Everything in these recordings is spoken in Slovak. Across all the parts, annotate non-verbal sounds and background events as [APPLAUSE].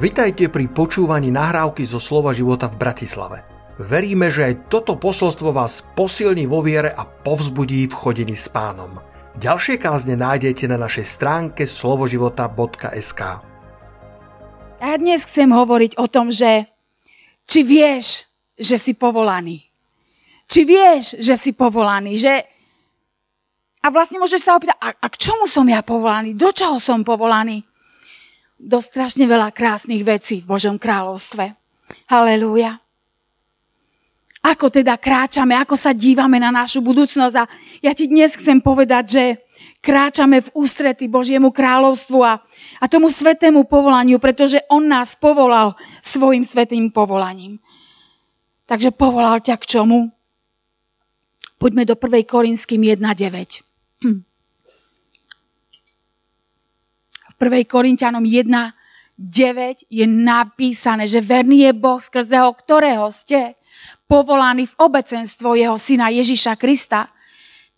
Vitajte pri počúvaní nahrávky zo Slova života v Bratislave. Veríme, že aj toto posolstvo vás posilní vo viere a povzbudí v chodení s pánom. Ďalšie kázne nájdete na našej stránke slovoživota.sk Ja dnes chcem hovoriť o tom, že či vieš, že si povolaný. Či vieš, že si povolaný, že a vlastne môžeš sa opýtať, a, a k čomu som ja povolaný? Do čoho som povolaný? Do strašne veľa krásnych vecí v Božom kráľovstve. Halelúja. Ako teda kráčame, ako sa dívame na našu budúcnosť. A ja ti dnes chcem povedať, že kráčame v ústrety Božiemu kráľovstvu a, a tomu svetému povolaniu, pretože On nás povolal svojim svetým povolaním. Takže povolal ťa k čomu? Poďme do 1. Korinským 1.9. 1. Korintianom 1, 9 je napísané, že verný je Boh, skrze ho, ktorého ste povolaní v obecenstvo jeho syna Ježiša Krista,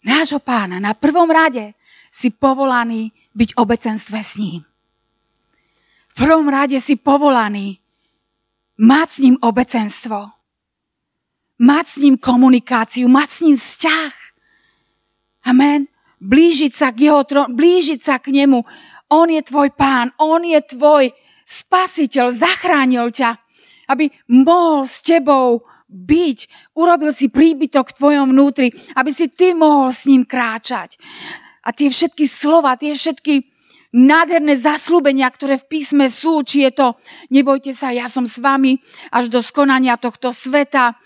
nášho pána. Na prvom rade si povolaný byť obecenstve s ním. V prvom rade si povolaný mať s ním obecenstvo. Mať s ním komunikáciu, mať s ním vzťah. Amen. Blížiť sa k jeho trón, blížiť sa k nemu, on je tvoj pán, on je tvoj spasiteľ, zachránil ťa, aby mohol s tebou byť. Urobil si príbytok v tvojom vnútri, aby si ty mohol s ním kráčať. A tie všetky slova, tie všetky nádherné zaslúbenia, ktoré v písme sú, či je to nebojte sa, ja som s vami až do skonania tohto sveta,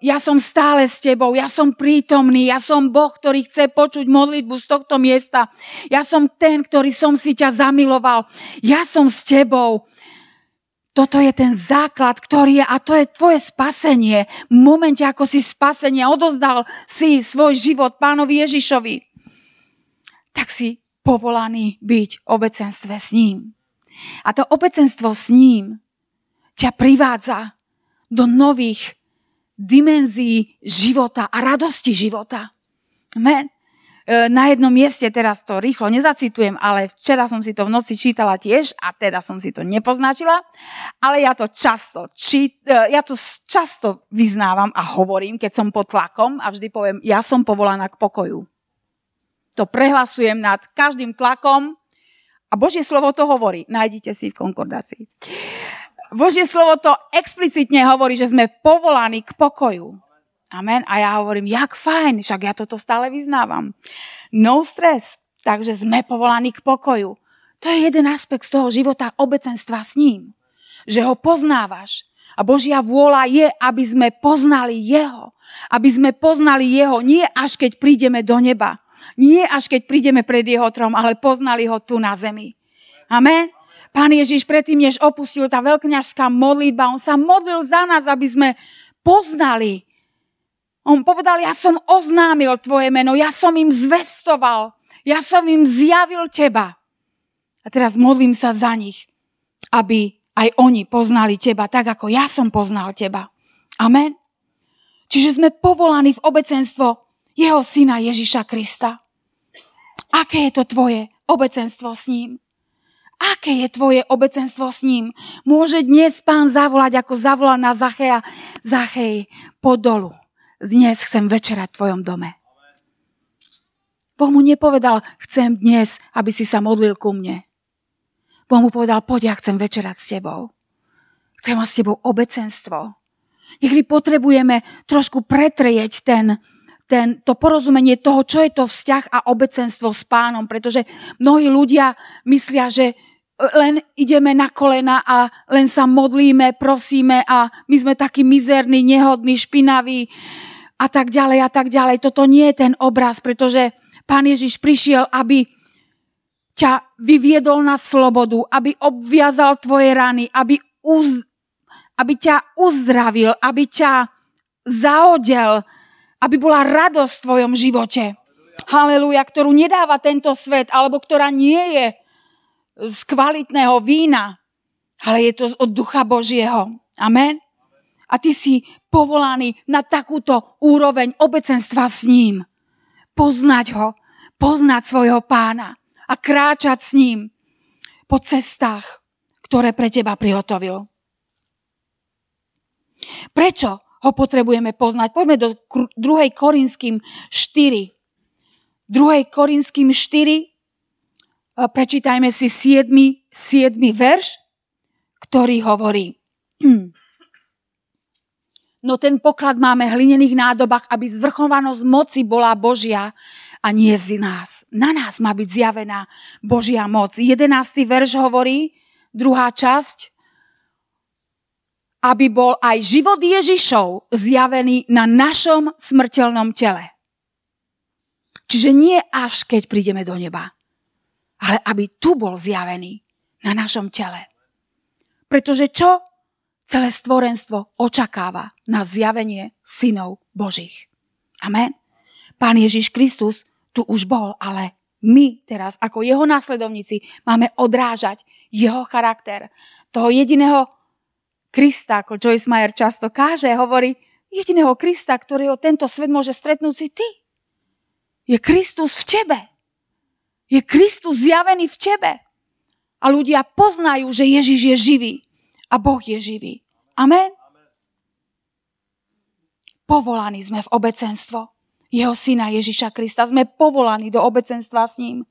ja som stále s tebou, ja som prítomný, ja som Boh, ktorý chce počuť modlitbu z tohto miesta, ja som ten, ktorý som si ťa zamiloval, ja som s tebou. Toto je ten základ, ktorý je, a to je tvoje spasenie. V momente, ako si spasenie, odozdal si svoj život pánovi Ježišovi, tak si povolaný byť obecenstve s ním. A to obecenstvo s ním ťa privádza do nových dimenzií života a radosti života. Amen. E, na jednom mieste, teraz to rýchlo nezacitujem, ale včera som si to v noci čítala tiež a teda som si to nepoznačila, ale ja to často, či, e, ja to často vyznávam a hovorím, keď som pod tlakom a vždy poviem, ja som povolaná k pokoju. To prehlasujem nad každým tlakom a Božie slovo to hovorí. Nájdite si v konkordácii. Božie slovo to explicitne hovorí, že sme povolaní k pokoju. Amen. A ja hovorím, jak fajn, však ja toto stále vyznávam. No stress, takže sme povolaní k pokoju. To je jeden aspekt z toho života obecenstva s ním. Že ho poznávaš. A Božia vôľa je, aby sme poznali Jeho. Aby sme poznali Jeho, nie až keď prídeme do neba. Nie až keď prídeme pred jeho trom, ale poznali ho tu na zemi. Amen. Pán Ježiš predtým, než opustil tá veľkňažská modlitba, on sa modlil za nás, aby sme poznali. On povedal, ja som oznámil tvoje meno, ja som im zvestoval, ja som im zjavil teba. A teraz modlím sa za nich, aby aj oni poznali teba, tak ako ja som poznal teba. Amen. Čiže sme povolaní v obecenstvo jeho syna Ježiša Krista. Aké je to tvoje obecenstvo s ním? Aké je tvoje obecenstvo s ním? Môže dnes pán zavolať, ako zavolal na Zacheja. Zachej, podolu. Dnes chcem večerať v tvojom dome. Boh mu nepovedal, chcem dnes, aby si sa modlil ku mne. Boh mu povedal, poď, ja chcem večerať s tebou. Chcem mať s tebou obecenstvo. Niekedy potrebujeme trošku pretrieť ten, ten, to porozumenie toho, čo je to vzťah a obecenstvo s pánom, pretože mnohí ľudia myslia, že len ideme na kolena a len sa modlíme, prosíme a my sme takí mizerní, nehodní, špinaví a tak ďalej a tak ďalej. Toto nie je ten obraz, pretože pán Ježiš prišiel, aby ťa vyviedol na slobodu, aby obviazal tvoje rany, aby, uz, aby ťa uzdravil, aby ťa zaodel, aby bola radosť v tvojom živote. Haleluja, ktorú nedáva tento svet, alebo ktorá nie je z kvalitného vína, ale je to od ducha Božieho. Amen. A ty si povolaný na takúto úroveň obecenstva s ním. Poznať ho, poznať svojho pána a kráčať s ním po cestách, ktoré pre teba prihotovil. Prečo ho potrebujeme poznať? Poďme do 2. Korinským 4. 2. Korinským 4. Prečítajme si 7. 7. verš, ktorý hovorí. No ten poklad máme v hlinených nádobách, aby zvrchovanosť moci bola Božia a nie z nás. Na nás má byť zjavená Božia moc. 11. verš hovorí, druhá časť, aby bol aj život Ježišov zjavený na našom smrteľnom tele. Čiže nie až keď prídeme do neba, ale aby tu bol zjavený na našom tele. Pretože čo celé stvorenstvo očakáva na zjavenie synov Božích. Amen. Pán Ježiš Kristus tu už bol, ale my teraz ako jeho následovníci máme odrážať jeho charakter. Toho jediného Krista, ako Joyce Meyer často káže, hovorí, jediného Krista, ktorého tento svet môže stretnúť si ty. Je Kristus v tebe. Je Kristus zjavený v tebe. A ľudia poznajú, že Ježiš je živý a Boh je živý. Amen. Povolaní sme v obecenstvo jeho syna Ježiša Krista. Sme povolaní do obecenstva s ním.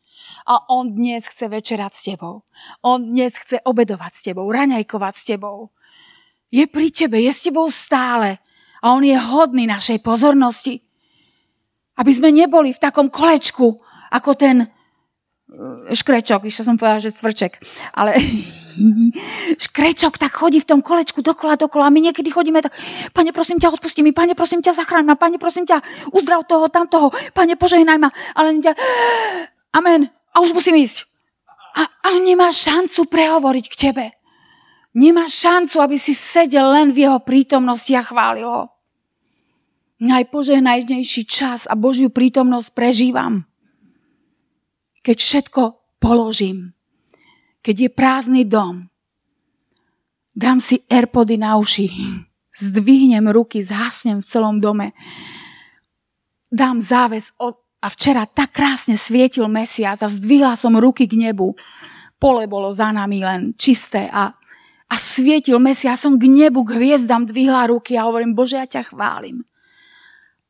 A on dnes chce večerať s tebou. On dnes chce obedovať s tebou, raňajkovať s tebou je pri tebe, je s tebou stále a on je hodný našej pozornosti. Aby sme neboli v takom kolečku, ako ten škrečok, ešte som povedala, že cvrček, ale [LAUGHS] škrečok tak chodí v tom kolečku dokola, dokola. A my niekedy chodíme tak, pane, prosím ťa, odpusti mi, pane, prosím ťa, zachráň ma, pane, prosím ťa, uzdrav toho, tamtoho, pane, požehnaj ma. Ale ťa, amen, a už musím ísť. A, a nemá šancu prehovoriť k tebe. Nemá šancu, aby si sedel len v jeho prítomnosti a chválil ho. Najpožehnajnejší čas a Božiu prítomnosť prežívam. Keď všetko položím. Keď je prázdny dom. Dám si airpody na uši. Zdvihnem ruky, zhasnem v celom dome. Dám záves od a včera tak krásne svietil mesiac a zdvihla som ruky k nebu. Pole bolo za nami len čisté a a svietil mesiac. Ja som k nebu, k hviezdam dvihla ruky a hovorím, Bože, ja ťa chválim.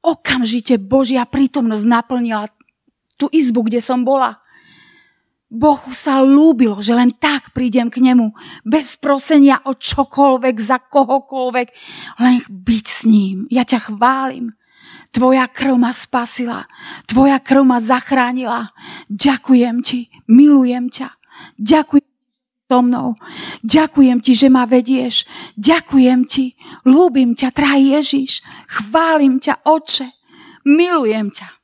Okamžite Božia prítomnosť naplnila tú izbu, kde som bola. Bohu sa lúbilo, že len tak prídem k nemu, bez prosenia o čokoľvek, za kohokoľvek, len byť s ním. Ja ťa chválim. Tvoja krv ma spasila, tvoja krv ma zachránila. Ďakujem ti, milujem ťa. Ďakujem so mnou. Ďakujem ti, že ma vedieš. Ďakujem ti. Ľúbim ťa, traj Ježiš. Chválim ťa, Oče. Milujem ťa.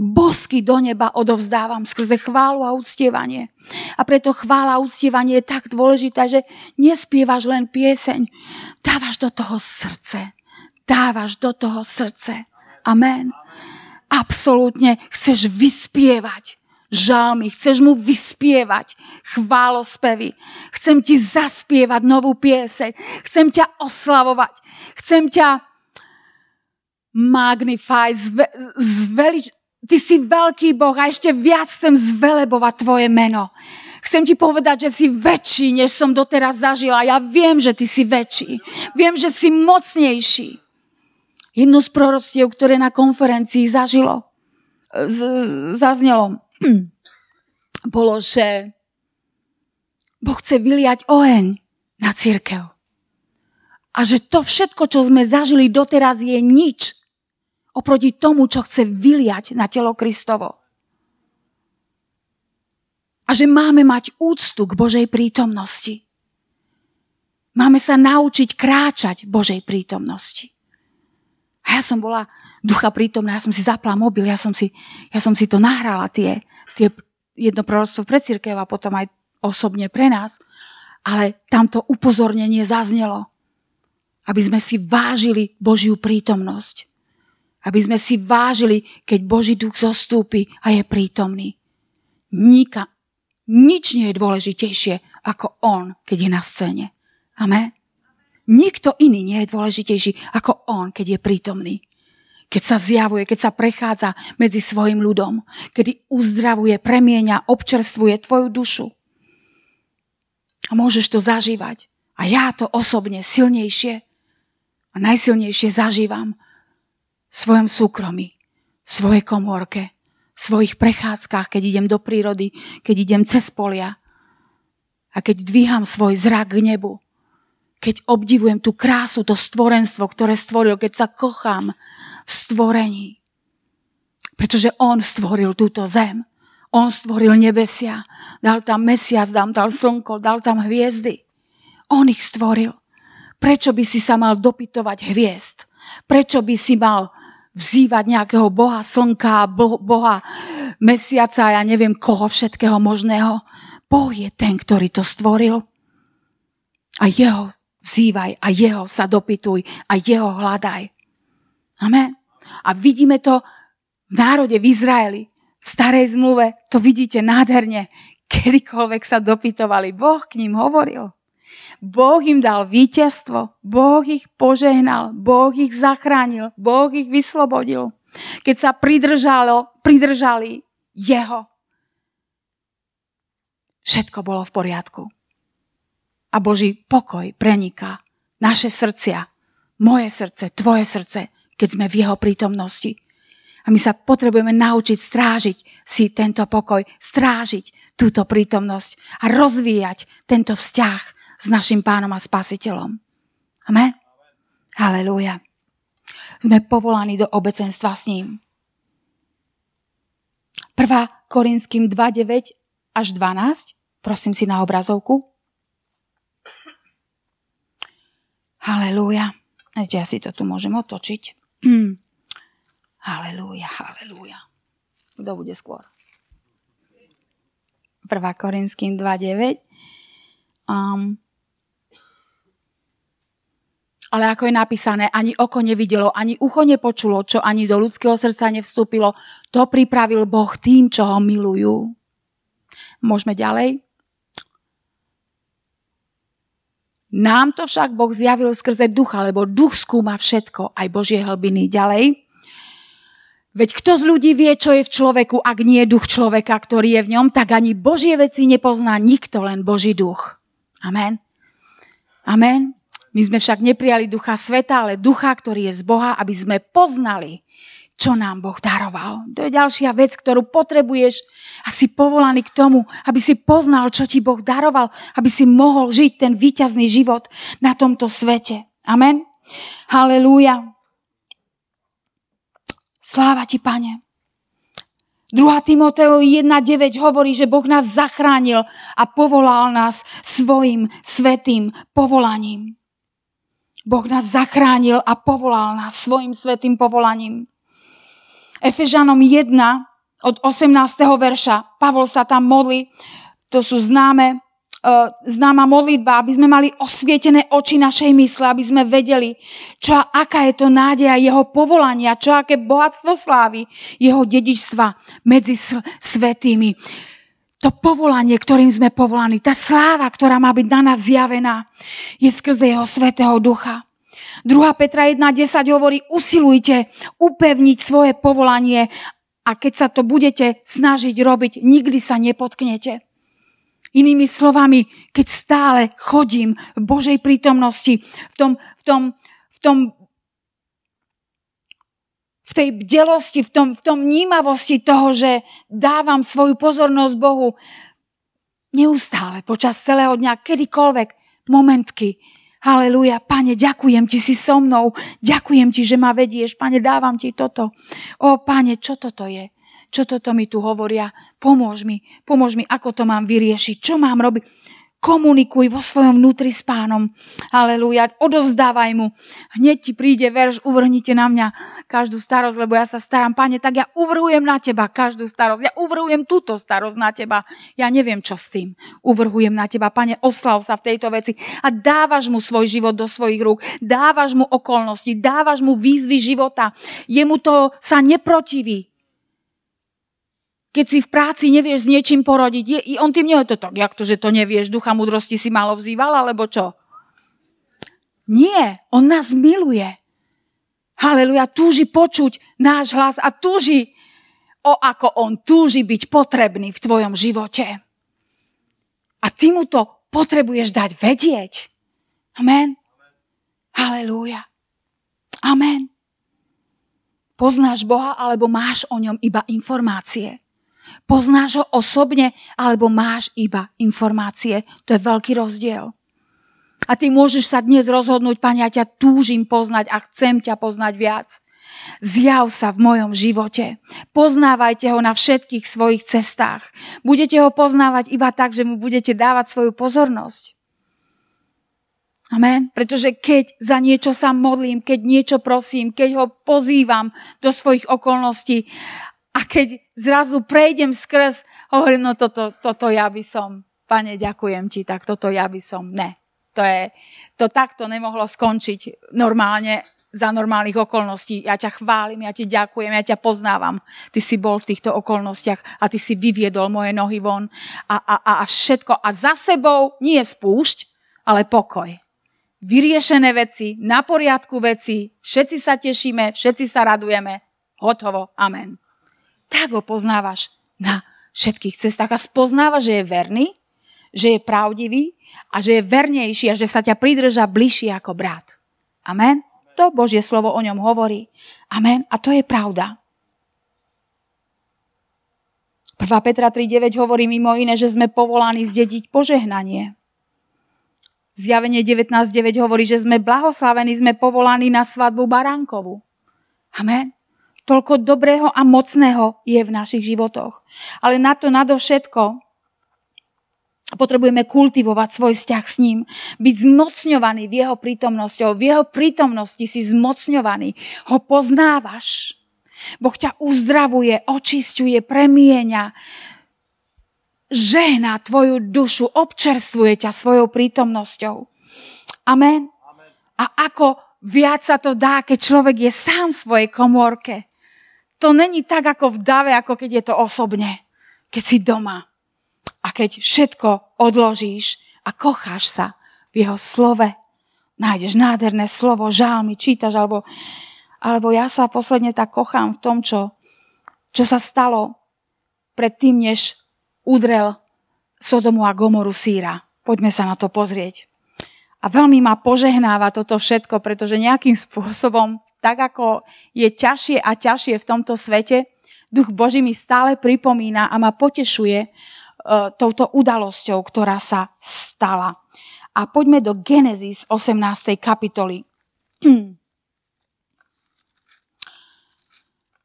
Bosky do neba odovzdávam skrze chválu a uctievanie. A preto chvála a uctievanie je tak dôležité, že nespievaš len pieseň. Dávaš do toho srdce. Dávaš do toho srdce. Amen. Absolútne chceš vyspievať žalmy, chceš mu vyspievať chválospevy. Chcem ti zaspievať novú pieseň. Chcem ťa oslavovať. Chcem ťa magnify, zve, zvelič. Ty si veľký Boh a ešte viac chcem zvelebovať tvoje meno. Chcem ti povedať, že si väčší, než som doteraz zažila. Ja viem, že ty si väčší. Viem, že si mocnejší. Jedno z proroctiev, ktoré na konferencii zažilo, z, zaznelo, [CLEARS THROAT] bolo, že Boh chce vyliať oheň na církev. A že to všetko, čo sme zažili doteraz, je nič oproti tomu, čo chce vyliať na telo Kristovo. A že máme mať úctu k Božej prítomnosti. Máme sa naučiť kráčať Božej prítomnosti. A ja som bola ducha prítomná, ja som si zapla mobil, ja som si, ja som si to nahrala, tie, tie jedno proroctvo pre církev a potom aj osobne pre nás, ale tamto upozornenie zaznelo, aby sme si vážili Božiu prítomnosť. Aby sme si vážili, keď Boží duch zostúpi a je prítomný. Nika, nič nie je dôležitejšie ako On, keď je na scéne. Amen. Nikto iný nie je dôležitejší ako On, keď je prítomný keď sa zjavuje, keď sa prechádza medzi svojim ľudom, kedy uzdravuje, premieňa, občerstvuje tvoju dušu. A môžeš to zažívať. A ja to osobne silnejšie a najsilnejšie zažívam svojom súkromí, svojej komórke, svojich prechádzkach, keď idem do prírody, keď idem cez polia a keď dvíham svoj zrak k nebu, keď obdivujem tú krásu, to stvorenstvo, ktoré stvoril, keď sa kochám v stvorení. Pretože on stvoril túto zem. On stvoril nebesia, dal tam mesiac, dal tam slnko, dal tam hviezdy. On ich stvoril. Prečo by si sa mal dopytovať hviezd? Prečo by si mal vzývať nejakého boha slnka, boha mesiaca, ja neviem koho všetkého možného? Boh je ten, ktorý to stvoril. A jeho vzývaj, a jeho sa dopytuj, a jeho hľadaj. Amen. A vidíme to v národe v Izraeli v starej zmluve to vidíte nádherne. Kedykoľvek sa dopytovali, Boh k ním hovoril. Boh im dal víťazstvo, Boh ich požehnal, Boh ich zachránil, Boh ich vyslobodil. Keď sa pridržalo, pridržali Jeho, všetko bolo v poriadku. A Boží pokoj preniká naše srdcia, moje srdce, tvoje srdce, keď sme v Jeho prítomnosti. A my sa potrebujeme naučiť strážiť si tento pokoj, strážiť túto prítomnosť a rozvíjať tento vzťah s našim pánom a spasiteľom. Amen? Halelúja. Sme povolaní do obecenstva s ním. 1. Korinským 2.9 až 12. Prosím si na obrazovku. Halelúja. Ja si to tu môžem otočiť. [CLEARS THROAT] Halelúja, halelúja. Kto bude skôr? 1. Korinským 2.9. Um, ale ako je napísané, ani oko nevidelo, ani ucho nepočulo, čo ani do ľudského srdca nevstúpilo, to pripravil Boh tým, čo ho milujú. Môžeme ďalej? Nám to však Boh zjavil skrze ducha, lebo duch skúma všetko, aj Božie hlbiny. Ďalej. Veď kto z ľudí vie, čo je v človeku, ak nie je duch človeka, ktorý je v ňom, tak ani Božie veci nepozná nikto, len Boží duch. Amen. Amen. My sme však neprijali ducha sveta, ale ducha, ktorý je z Boha, aby sme poznali, čo nám Boh daroval. To je ďalšia vec, ktorú potrebuješ a si povolaný k tomu, aby si poznal, čo ti Boh daroval, aby si mohol žiť ten výťazný život na tomto svete. Amen. Halelúja. Sláva ti, pane. 2. Timoteo 1.9 hovorí, že Boh nás zachránil a povolal nás svojim svetým povolaním. Boh nás zachránil a povolal nás svojim svetým povolaním. Efežanom 1 od 18. verša Pavol sa tam modli, to sú známe uh, známa modlitba, aby sme mali osvietené oči našej mysle, aby sme vedeli, čo aká je to nádej jeho povolania, čo aké bohatstvo slávy jeho dedičstva medzi svetými. To povolanie, ktorým sme povolaní, tá sláva, ktorá má byť na nás zjavená, je skrze jeho svetého ducha. 2. Petra 1.10 hovorí, usilujte upevniť svoje povolanie a keď sa to budete snažiť robiť, nikdy sa nepotknete. Inými slovami, keď stále chodím v Božej prítomnosti, v tom, v tom, v tom v tej bdelosti, v tom, v tom vnímavosti toho, že dávam svoju pozornosť Bohu neustále, počas celého dňa, kedykoľvek, momentky. Halelúja, pane, ďakujem ti, si so mnou, ďakujem ti, že ma vedieš, pane, dávam ti toto. O, pane, čo toto je? čo toto mi tu hovoria, pomôž mi, pomôž mi, ako to mám vyriešiť, čo mám robiť. Komunikuj vo svojom vnútri s pánom. Aleluja. Odovzdávaj mu. Hneď ti príde verš, uvrhnite na mňa každú starosť, lebo ja sa starám, pane, tak ja uvrhujem na teba každú starosť. Ja uvrhujem túto starosť na teba. Ja neviem, čo s tým. Uvrhujem na teba, pane, oslav sa v tejto veci a dávaš mu svoj život do svojich rúk. Dávaš mu okolnosti, dávaš mu výzvy života. Jemu to sa neprotiví. Keď si v práci nevieš s niečím porodiť, je, on tým to tak, jak to, že to nevieš, ducha mudrosti si malo vzýval, alebo čo? Nie, on nás miluje. Haleluja, túži počuť náš hlas a túži, o ako on túži byť potrebný v tvojom živote. A ty mu to potrebuješ dať vedieť. Amen. Halelúja. Amen. Poznáš Boha, alebo máš o ňom iba informácie. Poznáš ho osobne, alebo máš iba informácie. To je veľký rozdiel. A ty môžeš sa dnes rozhodnúť, Pane, ja ťa túžim poznať a chcem ťa poznať viac. Zjav sa v mojom živote. Poznávajte ho na všetkých svojich cestách. Budete ho poznávať iba tak, že mu budete dávať svoju pozornosť. Amen. Pretože keď za niečo sa modlím, keď niečo prosím, keď ho pozývam do svojich okolností a keď zrazu prejdem skrz, hovorím, no toto, toto ja by som, pane, ďakujem ti, tak toto ja by som, ne. To, je, to takto nemohlo skončiť normálne za normálnych okolností. Ja ťa chválim, ja ti ďakujem, ja ťa poznávam. Ty si bol v týchto okolnostiach a ty si vyviedol moje nohy von a, a, a, všetko. A za sebou nie spúšť, ale pokoj. Vyriešené veci, na poriadku veci, všetci sa tešíme, všetci sa radujeme. Hotovo. Amen. Tak ho poznávaš na všetkých cestách a spoznávaš, že je verný, že je pravdivý a že je vernejší a že sa ťa pridrža bližšie ako brat. Amen. To Božie slovo o ňom hovorí. Amen. A to je pravda. 1. Petra 3.9 hovorí mimo iné, že sme povolaní zdediť požehnanie. Zjavenie 19.9 hovorí, že sme blahoslavení, sme povolaní na svadbu baránkovú. Amen. Toľko dobrého a mocného je v našich životoch. Ale na to nadovšetko Potrebujeme kultivovať svoj vzťah s ním, byť zmocňovaný v jeho prítomnosťou. V jeho prítomnosti si zmocňovaný, ho poznávaš. Boh ťa uzdravuje, očisťuje, premieňa, žehná tvoju dušu, občerstvuje ťa svojou prítomnosťou. Amen. Amen. A ako viac sa to dá, keď človek je sám v svojej komórke. To není tak ako v dave, ako keď je to osobne, keď si doma. A keď všetko odložíš a kocháš sa v jeho slove, nájdeš nádherné slovo, žálmy, čítaš, alebo, alebo ja sa posledne tak kochám v tom, čo, čo sa stalo predtým, než udrel Sodomu a Gomoru síra. Poďme sa na to pozrieť. A veľmi ma požehnáva toto všetko, pretože nejakým [LAUGHS] spôsobom, tak ako je ťažšie a ťažšie v tomto svete, Duch Boží mi stále pripomína a ma potešuje, E, touto udalosťou, ktorá sa stala. A poďme do Genesis 18. kapitoly.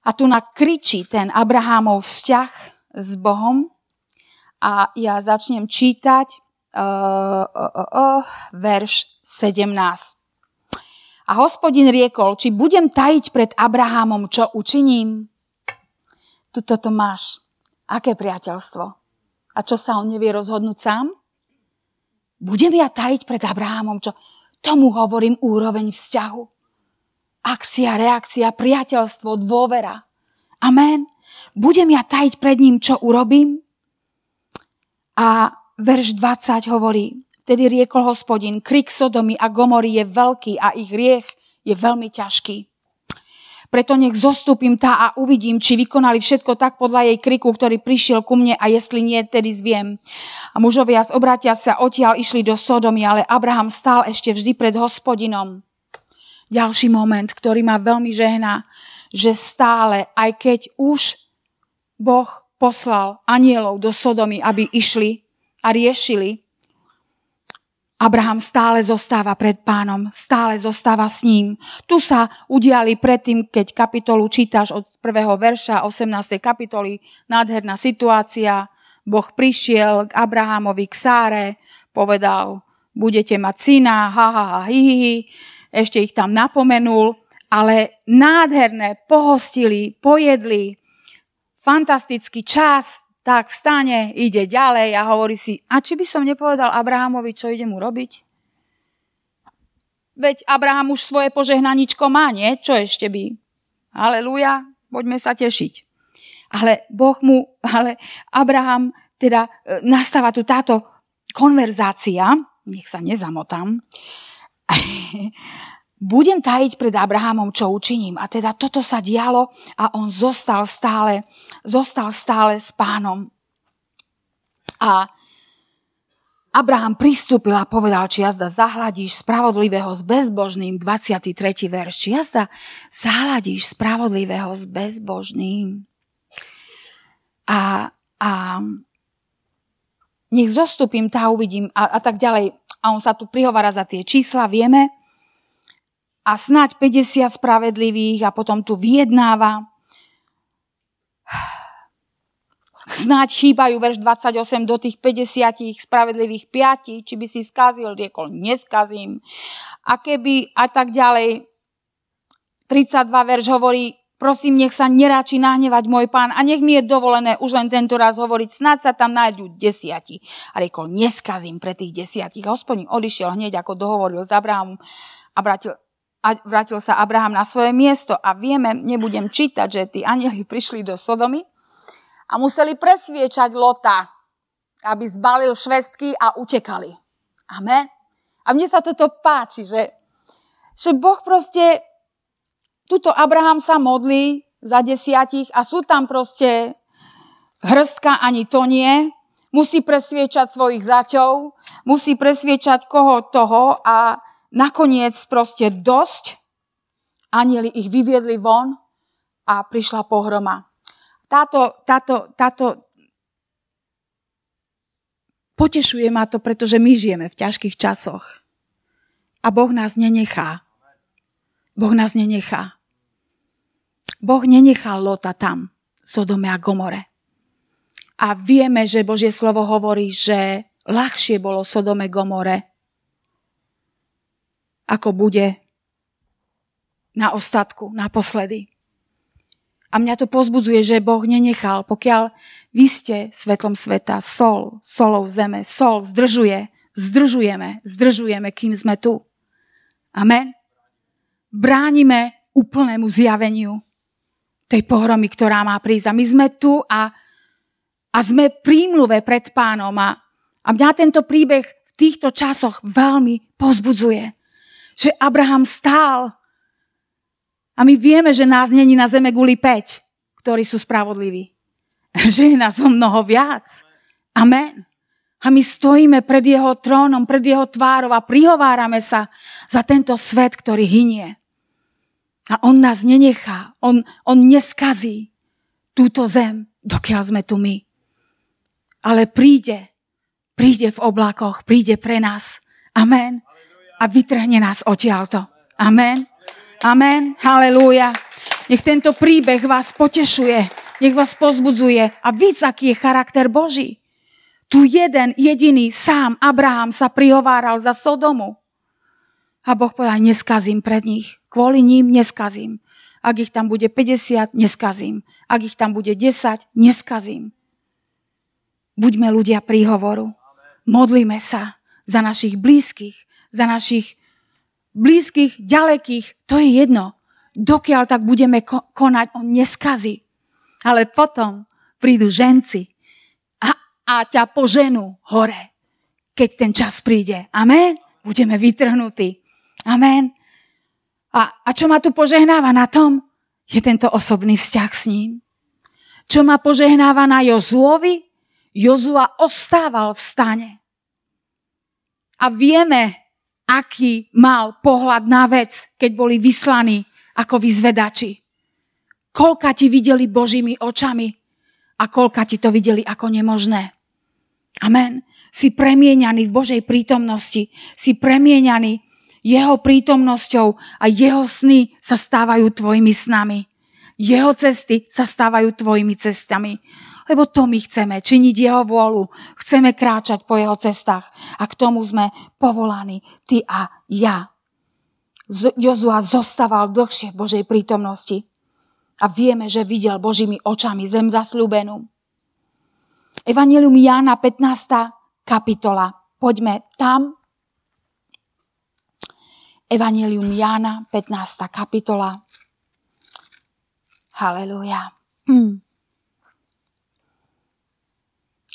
A tu nakričí ten Abrahámov vzťah s Bohom a ja začnem čítať uh, uh, uh, verš 17. A hospodin riekol, či budem tajiť pred Abrahámom, čo učiním? Tuto to máš. Aké priateľstvo? A čo sa on nevie rozhodnúť sám? Budem ja tajiť pred Abrahamom, čo? Tomu hovorím úroveň vzťahu. Akcia, reakcia, priateľstvo, dôvera. Amen. Budem ja tajiť pred ním, čo urobím? A verš 20 hovorí, vtedy riekol hospodin, krik Sodomy a Gomory je veľký a ich riech je veľmi ťažký. Preto nech zostúpim tá a uvidím, či vykonali všetko tak podľa jej kriku, ktorý prišiel ku mne a jestli nie, tedy zviem. A mužovia obratia sa odtiaľ išli do Sodomy, ale Abraham stál ešte vždy pred hospodinom. Ďalší moment, ktorý ma veľmi žehná, že stále, aj keď už Boh poslal anielov do Sodomy, aby išli a riešili Abraham stále zostáva pred pánom, stále zostáva s ním. Tu sa udiali predtým, keď kapitolu čítaš od prvého verša 18. kapitoly, nádherná situácia. Boh prišiel k Abrahamovi, k Sáre, povedal, budete mať syna, ha, ha, ha, hi, hi. Ešte ich tam napomenul, ale nádherné, pohostili, pojedli, fantastický čas, tak stane, ide ďalej a hovorí si, a či by som nepovedal Abrahamovi, čo ide mu robiť? Veď Abraham už svoje požehnaničko má, nie? Čo ešte by? Aleluja, poďme sa tešiť. Ale Boh mu, ale Abraham, teda e, nastáva tu táto konverzácia, nech sa nezamotám, budem tajiť pred Abrahamom, čo učiním. A teda toto sa dialo a on zostal stále, zostal stále s pánom. A Abraham pristúpil a povedal, či jazda zahladíš spravodlivého s bezbožným, 23. verš, či jazda zahladíš spravodlivého s bezbožným. A, a nech zostupím, tá uvidím a, a tak ďalej. A on sa tu prihovára za tie čísla, vieme. A snať 50 spravedlivých a potom tu vyjednáva snáď chýbajú verš 28 do tých 50 spravedlivých 5, či by si skazil, riekol, neskazím. A keby a tak ďalej, 32 verš hovorí, prosím, nech sa neráči nahnevať môj pán a nech mi je dovolené už len tento raz hovoriť, snáď sa tam nájdú desiati. A riekol, neskazím pre tých desiatich. A hospodin odišiel hneď, ako dohovoril s Abrahamom a vrátil, a vrátil sa Abraham na svoje miesto. A vieme, nebudem čítať, že tí anieli prišli do Sodomy, a museli presviečať Lota, aby zbalil švestky a utekali. Amen. A mne sa toto páči, že, že Boh proste, tuto Abraham sa modlí za desiatich a sú tam proste hrstka, ani to nie. Musí presviečať svojich zaťov, musí presviečať koho toho a nakoniec proste dosť. Anieli ich vyviedli von a prišla pohroma táto, táto, táto potešuje ma to, pretože my žijeme v ťažkých časoch. A Boh nás nenechá. Boh nás nenechá. Boh nenechal Lota tam, Sodome a Gomore. A vieme, že Božie slovo hovorí, že ľahšie bolo Sodome Gomore, ako bude na ostatku, naposledy. A mňa to pozbudzuje, že Boh nenechal, pokiaľ vy ste svetlom sveta, sol, solou zeme, sol zdržuje, zdržujeme, zdržujeme, kým sme tu. Amen. Bránime úplnému zjaveniu tej pohromy, ktorá má prísť. A my sme tu a, a sme prímluve pred pánom. A, a mňa tento príbeh v týchto časoch veľmi pozbudzuje. Že Abraham stál a my vieme, že nás není na zeme guli 5, ktorí sú spravodliví. [LAUGHS] Že je nás o mnoho viac. Amen. A my stojíme pred jeho trónom, pred jeho tvárou a prihovárame sa za tento svet, ktorý hynie. A on nás nenechá, on, on neskazí túto zem, dokiaľ sme tu my. Ale príde, príde v oblakoch, príde pre nás. Amen. A vytrhne nás odtiaľto. Amen. Amen. Halelúja. Nech tento príbeh vás potešuje, nech vás pozbudzuje a víc, aký je charakter Boží. Tu jeden, jediný, sám Abraham sa prihováral za Sodomu. A Boh povedal, neskazím pred nich. Kvôli ním neskazím. Ak ich tam bude 50, neskazím. Ak ich tam bude 10, neskazím. Buďme ľudia príhovoru. Modlíme sa za našich blízkych, za našich blízkych, ďalekých, to je jedno. Dokiaľ tak budeme ko- konať, on neskazí. Ale potom prídu ženci a, a ťa poženú hore, keď ten čas príde. Amen? Budeme vytrhnutí. Amen? A, a čo ma tu požehnáva na tom? Je tento osobný vzťah s ním. Čo ma požehnáva na Jozuovi? Jozua ostával v stane. A vieme, aký mal pohľad na vec, keď boli vyslaní ako vyzvedači. Koľka ti videli Božími očami a koľka ti to videli ako nemožné. Amen. Si premieňaný v Božej prítomnosti. Si premieňaný jeho prítomnosťou a jeho sny sa stávajú tvojimi snami. Jeho cesty sa stávajú tvojimi cestami. Lebo to my chceme, činiť jeho vôľu. Chceme kráčať po jeho cestách. A k tomu sme povolaní, ty a ja. Jozua zostával dlhšie v Božej prítomnosti. A vieme, že videl Božími očami zem zasľúbenú. Evangelium Jána 15. kapitola. Poďme tam. Evangelium Jána 15. kapitola. Haleluja. Hmm.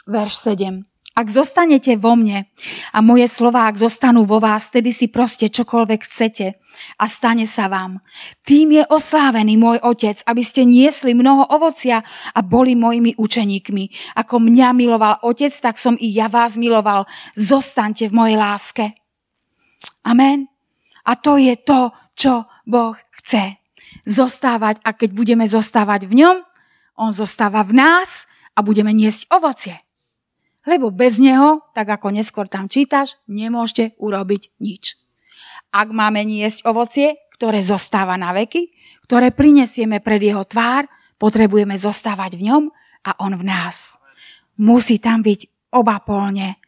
Verš 7. A Ak zostanete vo mne a moje slová, ak zostanú vo vás, tedy si proste čokoľvek chcete a stane sa vám. Tým je oslávený môj otec, aby ste niesli mnoho ovocia a boli mojimi učeníkmi. Ako mňa miloval otec, tak som i ja vás miloval. Zostaňte v mojej láske. Amen. A to je to, čo Boh chce. Zostávať a keď budeme zostávať v ňom, on zostáva v nás a budeme niesť ovocie. Lebo bez neho, tak ako neskôr tam čítaš, nemôžete urobiť nič. Ak máme niesť ovocie, ktoré zostáva na veky, ktoré prinesieme pred jeho tvár, potrebujeme zostávať v ňom a on v nás. Musí tam byť obapolne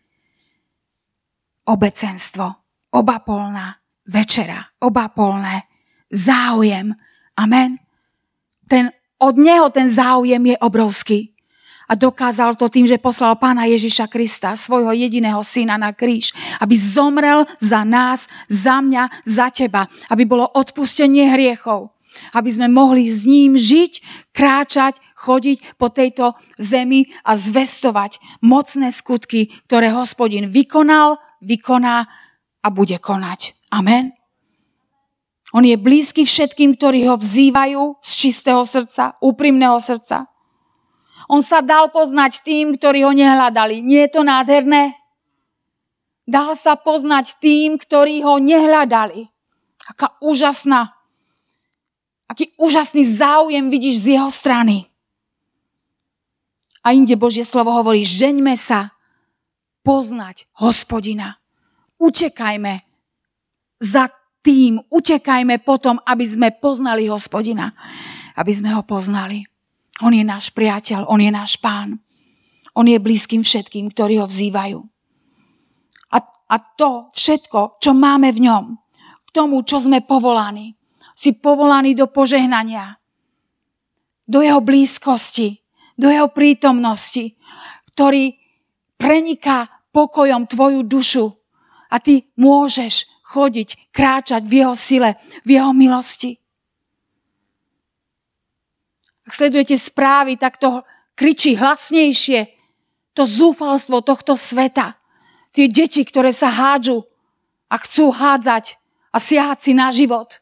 obecenstvo, obapolná večera, obapolné záujem. Amen. Ten, od neho ten záujem je obrovský. A dokázal to tým, že poslal pána Ježiša Krista, svojho jediného syna na kríž, aby zomrel za nás, za mňa, za teba, aby bolo odpustenie hriechov, aby sme mohli s ním žiť, kráčať, chodiť po tejto zemi a zvestovať mocné skutky, ktoré hospodin vykonal, vykoná a bude konať. Amen. On je blízky všetkým, ktorí ho vzývajú z čistého srdca, úprimného srdca. On sa dal poznať tým, ktorí ho nehľadali. Nie je to nádherné? Dal sa poznať tým, ktorí ho nehľadali. Aká úžasná, aký úžasný záujem vidíš z jeho strany. A inde Božie slovo hovorí, žeňme sa poznať hospodina. Utekajme za tým, utekajme potom, aby sme poznali hospodina. Aby sme ho poznali. On je náš priateľ, on je náš pán. On je blízkym všetkým, ktorí ho vzývajú. A, a to všetko, čo máme v ňom, k tomu, čo sme povolaní, si povolaní do požehnania, do jeho blízkosti, do jeho prítomnosti, ktorý preniká pokojom tvoju dušu a ty môžeš chodiť, kráčať v jeho sile, v jeho milosti. Ak sledujete správy, tak to kričí hlasnejšie. To zúfalstvo tohto sveta. Tie deti, ktoré sa hádžu a chcú hádzať a siahať si na život.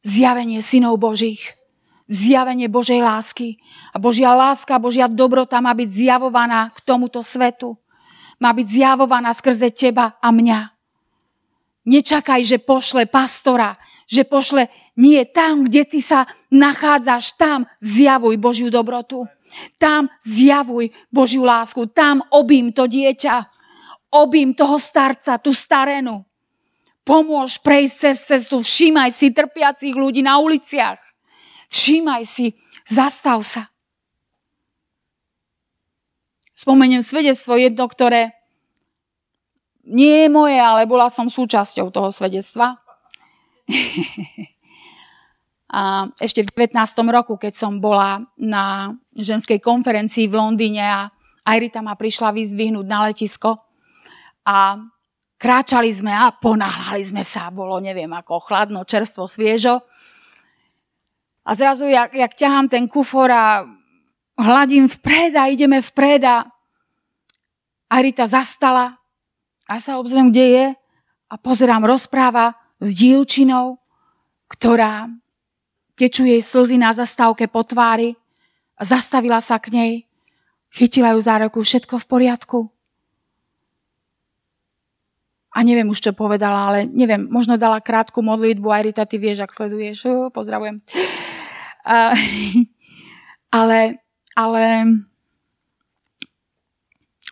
Zjavenie synov Božích. Zjavenie Božej lásky. A Božia láska, Božia dobrota má byť zjavovaná k tomuto svetu. Má byť zjavovaná skrze teba a mňa. Nečakaj, že pošle pastora, že pošle nie tam, kde ty sa nachádzaš, tam zjavuj Božiu dobrotu. Tam zjavuj Božiu lásku. Tam obím to dieťa. Obím toho starca, tú starenu. Pomôž prejsť cez cestu. Všímaj si trpiacich ľudí na uliciach. Všímaj si. Zastav sa. Spomeniem svedectvo jedno, ktoré nie je moje, ale bola som súčasťou toho svedectva. [LAUGHS] ešte v 19. roku, keď som bola na ženskej konferencii v Londýne a Airita ma prišla vyzdvihnúť na letisko a kráčali sme a ponáhľali sme sa, bolo neviem ako chladno, čerstvo, sviežo. A zrazu, jak, jak ťahám ten kufor a hladím vpred a ideme vpred a Arita zastala a sa obzriem, kde je a pozerám, rozpráva s dievčinou, ktorá tečú jej slzy na zastávke po tvári zastavila sa k nej, chytila ju za ruku, všetko v poriadku. A neviem už, čo povedala, ale neviem, možno dala krátku modlitbu, aj Rita, ty vieš, ak sleduješ, uh, pozdravujem. Uh, [LAUGHS] ale, ale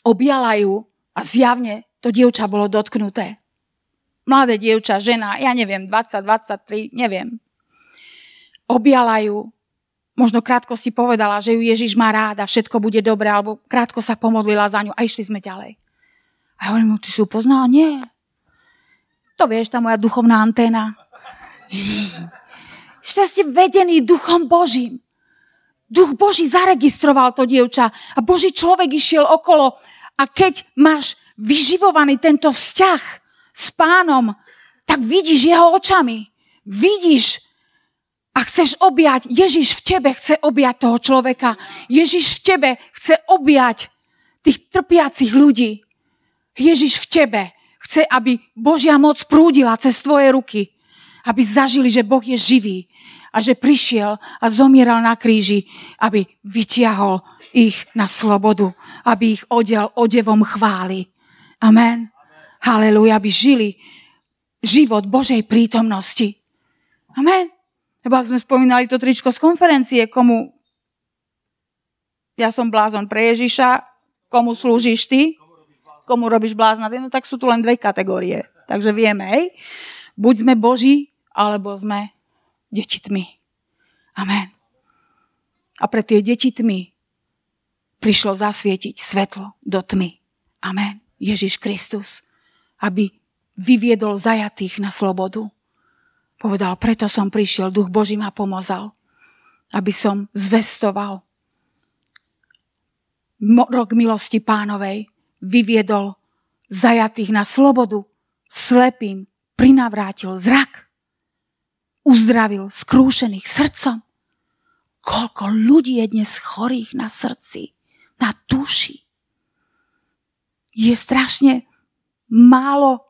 objala ju a zjavne to dievča bolo dotknuté. Mladé dievča, žena, ja neviem, 20, 23, neviem. Objala ju. Možno krátko si povedala, že ju Ježiš má rád a všetko bude dobré, alebo krátko sa pomodlila za ňu a išli sme ďalej. A ja hovorím, ty si ju poznala? Nie. To vieš, tá moja duchovná anténa. [LAUGHS] Ešte ste vedení duchom Božím. Duch Boží zaregistroval to dievča a Boží človek išiel okolo a keď máš vyživovaný tento vzťah s pánom, tak vidíš jeho očami. Vidíš a chceš objať. Ježiš v tebe chce objať toho človeka. Ježiš v tebe chce objať tých trpiacich ľudí. Ježiš v tebe chce, aby Božia moc prúdila cez tvoje ruky. Aby zažili, že Boh je živý a že prišiel a zomieral na kríži, aby vytiahol ich na slobodu, aby ich odial odevom chvály. Amen. Amen. Halelúja, aby žili život Božej prítomnosti. Amen. Lebo ak sme spomínali to tričko z konferencie, komu ja som blázon pre Ježiša, komu slúžiš ty, komu robíš blázna, no tak sú tu len dve kategórie. Takže vieme, hej. Buď sme Boží, alebo sme deti tmy. Amen. A pre tie deti tmy prišlo zasvietiť svetlo do tmy. Amen. Ježiš Kristus, aby vyviedol zajatých na slobodu. Povedal, preto som prišiel, duch Boží ma pomozal, aby som zvestoval rok milosti pánovej, vyviedol zajatých na slobodu, slepým prinavrátil zrak uzdravil skrúšených srdcom. Koľko ľudí je dnes chorých na srdci, na duši. Je strašne málo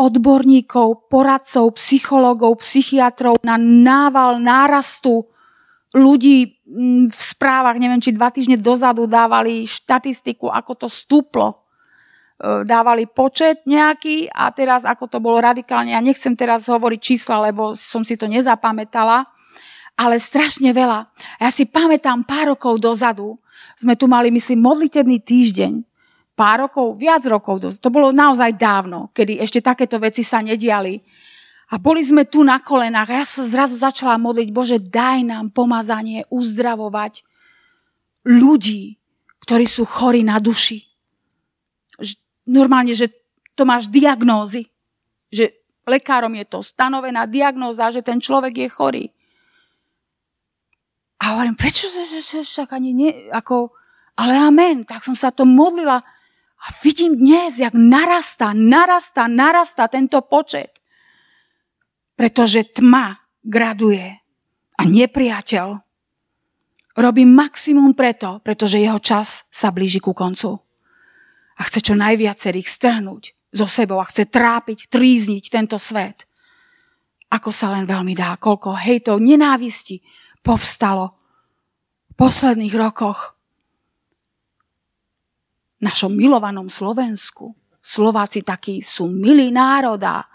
odborníkov, poradcov, psychológov, psychiatrov na nával nárastu ľudí v správach, neviem, či dva týždne dozadu dávali štatistiku, ako to stúplo. E, dávali počet nejaký a teraz ako to bolo radikálne, ja nechcem teraz hovoriť čísla, lebo som si to nezapamätala, ale strašne veľa. Ja si pamätám pár rokov dozadu, sme tu mali, myslím, modlitebný týždeň, pár rokov, viac rokov to bolo naozaj dávno, kedy ešte takéto veci sa nediali. A boli sme tu na kolenách a ja sa zrazu začala modliť, Bože, daj nám pomazanie uzdravovať ľudí, ktorí sú chorí na duši normálne, že to máš diagnózy. Že lekárom je to stanovená diagnóza, že ten človek je chorý. A hovorím, prečo však ani nie, ako, ale amen, tak som sa to modlila a vidím dnes, jak narastá, narastá, narastá tento počet. Pretože tma graduje a nepriateľ robí maximum preto, pretože jeho čas sa blíži ku koncu a chce čo najviacerých strhnúť zo sebou a chce trápiť, trízniť tento svet. Ako sa len veľmi dá, koľko hejtov, nenávisti povstalo v posledných rokoch našom milovanom Slovensku. Slováci takí sú milí národa,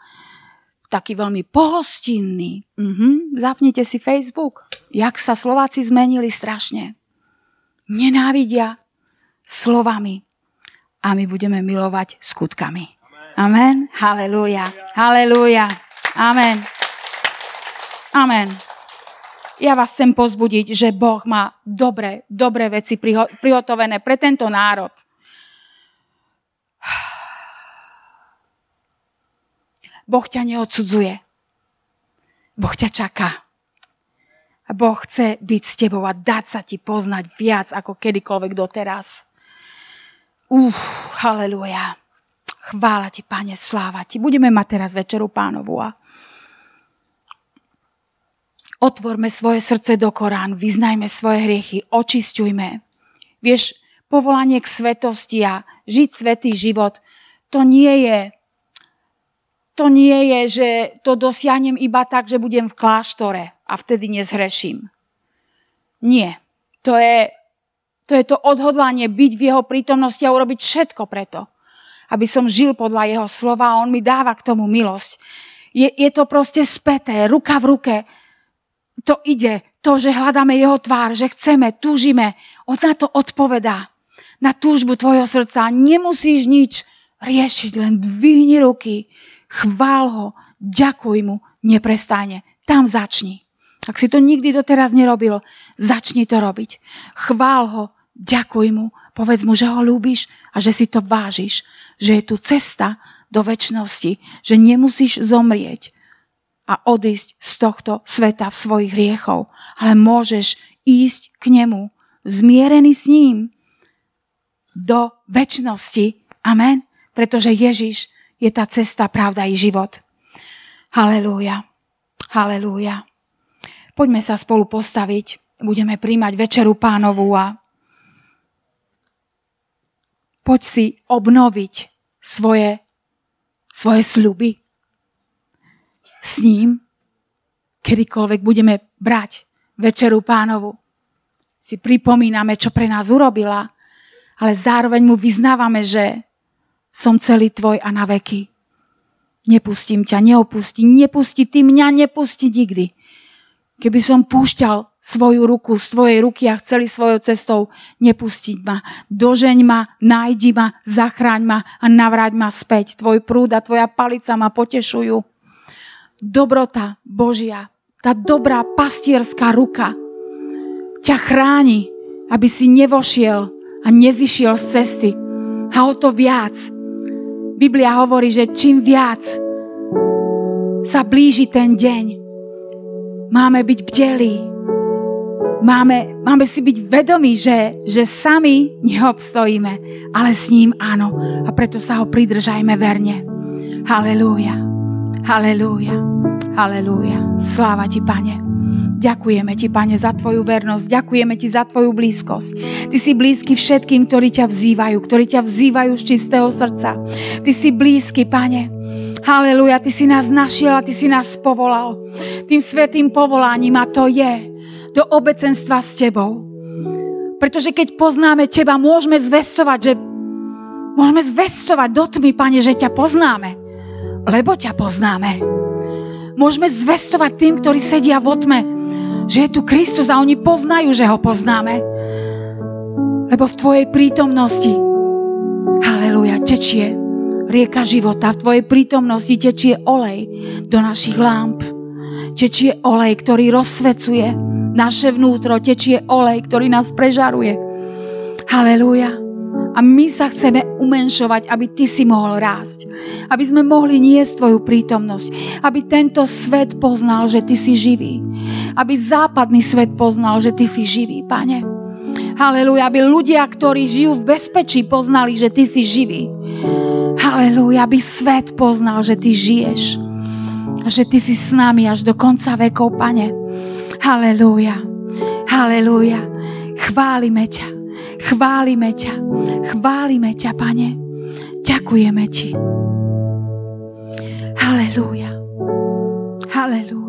takí veľmi pohostinní. Mhm, zapnite si Facebook. Jak sa Slováci zmenili strašne. Nenávidia slovami a my budeme milovať skutkami. Amen. Halelúja. Halelúja. Amen. Amen. Ja vás chcem pozbudiť, že Boh má dobré, dobré veci prihotovené pre tento národ. Boh ťa neodsudzuje. Boh ťa čaká. A Boh chce byť s tebou a dať sa ti poznať viac ako kedykoľvek doteraz. Uf, haleluja. Chvála ti, Pane, sláva ti. Budeme mať teraz večeru pánovu a otvorme svoje srdce do Koránu, vyznajme svoje hriechy, očisťujme. Vieš, povolanie k svetosti a žiť svetý život, to nie je to nie je, že to dosiahnem iba tak, že budem v kláštore a vtedy nezhreším. Nie. To je to je to odhodlanie byť v jeho prítomnosti a urobiť všetko preto, aby som žil podľa jeho slova a on mi dáva k tomu milosť. Je, je to proste späté, ruka v ruke. To ide, to, že hľadáme jeho tvár, že chceme, túžime. On na to odpovedá. Na túžbu tvojho srdca. Nemusíš nič riešiť, len dvihni ruky, chvál ho, ďakuj mu, neprestáne. Tam začni. Ak si to nikdy doteraz nerobil, začni to robiť. Chvál ho, ďakuj mu, povedz mu, že ho ľúbiš a že si to vážiš, že je tu cesta do väčšnosti, že nemusíš zomrieť a odísť z tohto sveta v svojich hriechov, ale môžeš ísť k nemu, zmierený s ním do väčšnosti. Amen. Pretože Ježiš je tá cesta, pravda i život. Halelúja. Halelúja. Poďme sa spolu postaviť. Budeme príjmať večeru pánovu a Poď si obnoviť svoje, svoje sľuby. S ním, kedykoľvek budeme brať večeru pánovu, si pripomíname, čo pre nás urobila, ale zároveň mu vyznávame, že som celý tvoj a na veky. Nepustím ťa, neopustí, nepustí ty mňa, nepustí nikdy. Keby som púšťal svoju ruku z tvojej ruky a chceli svojou cestou nepustiť ma. Dožeň ma, nájdi ma, zachráň ma a navráť ma späť. Tvoj prúd a tvoja palica ma potešujú. Dobrota Božia, tá dobrá pastierská ruka ťa chráni, aby si nevošiel a nezišiel z cesty. A o to viac. Biblia hovorí, že čím viac sa blíži ten deň, máme byť bdelí, Máme, máme si byť vedomí, že, že sami neobstojíme, ale s ním áno. A preto sa ho pridržajme verne. Halelúja. Halelúja. Halelúja. Sláva ti, Pane. Ďakujeme ti, Pane, za tvoju vernosť. Ďakujeme ti za tvoju blízkosť. Ty si blízky všetkým, ktorí ťa vzývajú, ktorí ťa vzývajú z čistého srdca. Ty si blízky, Pane. Haleluja, Ty si nás našiel a Ty si nás povolal. Tým svetým povolaním a to je do obecenstva s tebou. Pretože keď poznáme teba, môžeme zvestovať, že môžeme zvestovať do tmy, pane, že ťa poznáme. Lebo ťa poznáme. Môžeme zvestovať tým, ktorí sedia vo tme, že je tu Kristus a oni poznajú, že ho poznáme. Lebo v tvojej prítomnosti, haleluja, tečie rieka života. V tvojej prítomnosti tečie olej do našich lámp. Tečie olej, ktorý rozsvecuje naše vnútro tečie olej, ktorý nás prežaruje. Halelúja. A my sa chceme umenšovať, aby ty si mohol rásť. Aby sme mohli niesť tvoju prítomnosť. Aby tento svet poznal, že ty si živý. Aby západný svet poznal, že ty si živý, pane. Halelúja, aby ľudia, ktorí žijú v bezpečí, poznali, že ty si živý. Halelúja, aby svet poznal, že ty žiješ. A že ty si s nami až do konca vekov, pane. Halelúja. Halelúja. Chválime ťa. Chválime ťa. Chválime ťa, Pane. Ďakujeme Ti. Halelúja. Halelúja.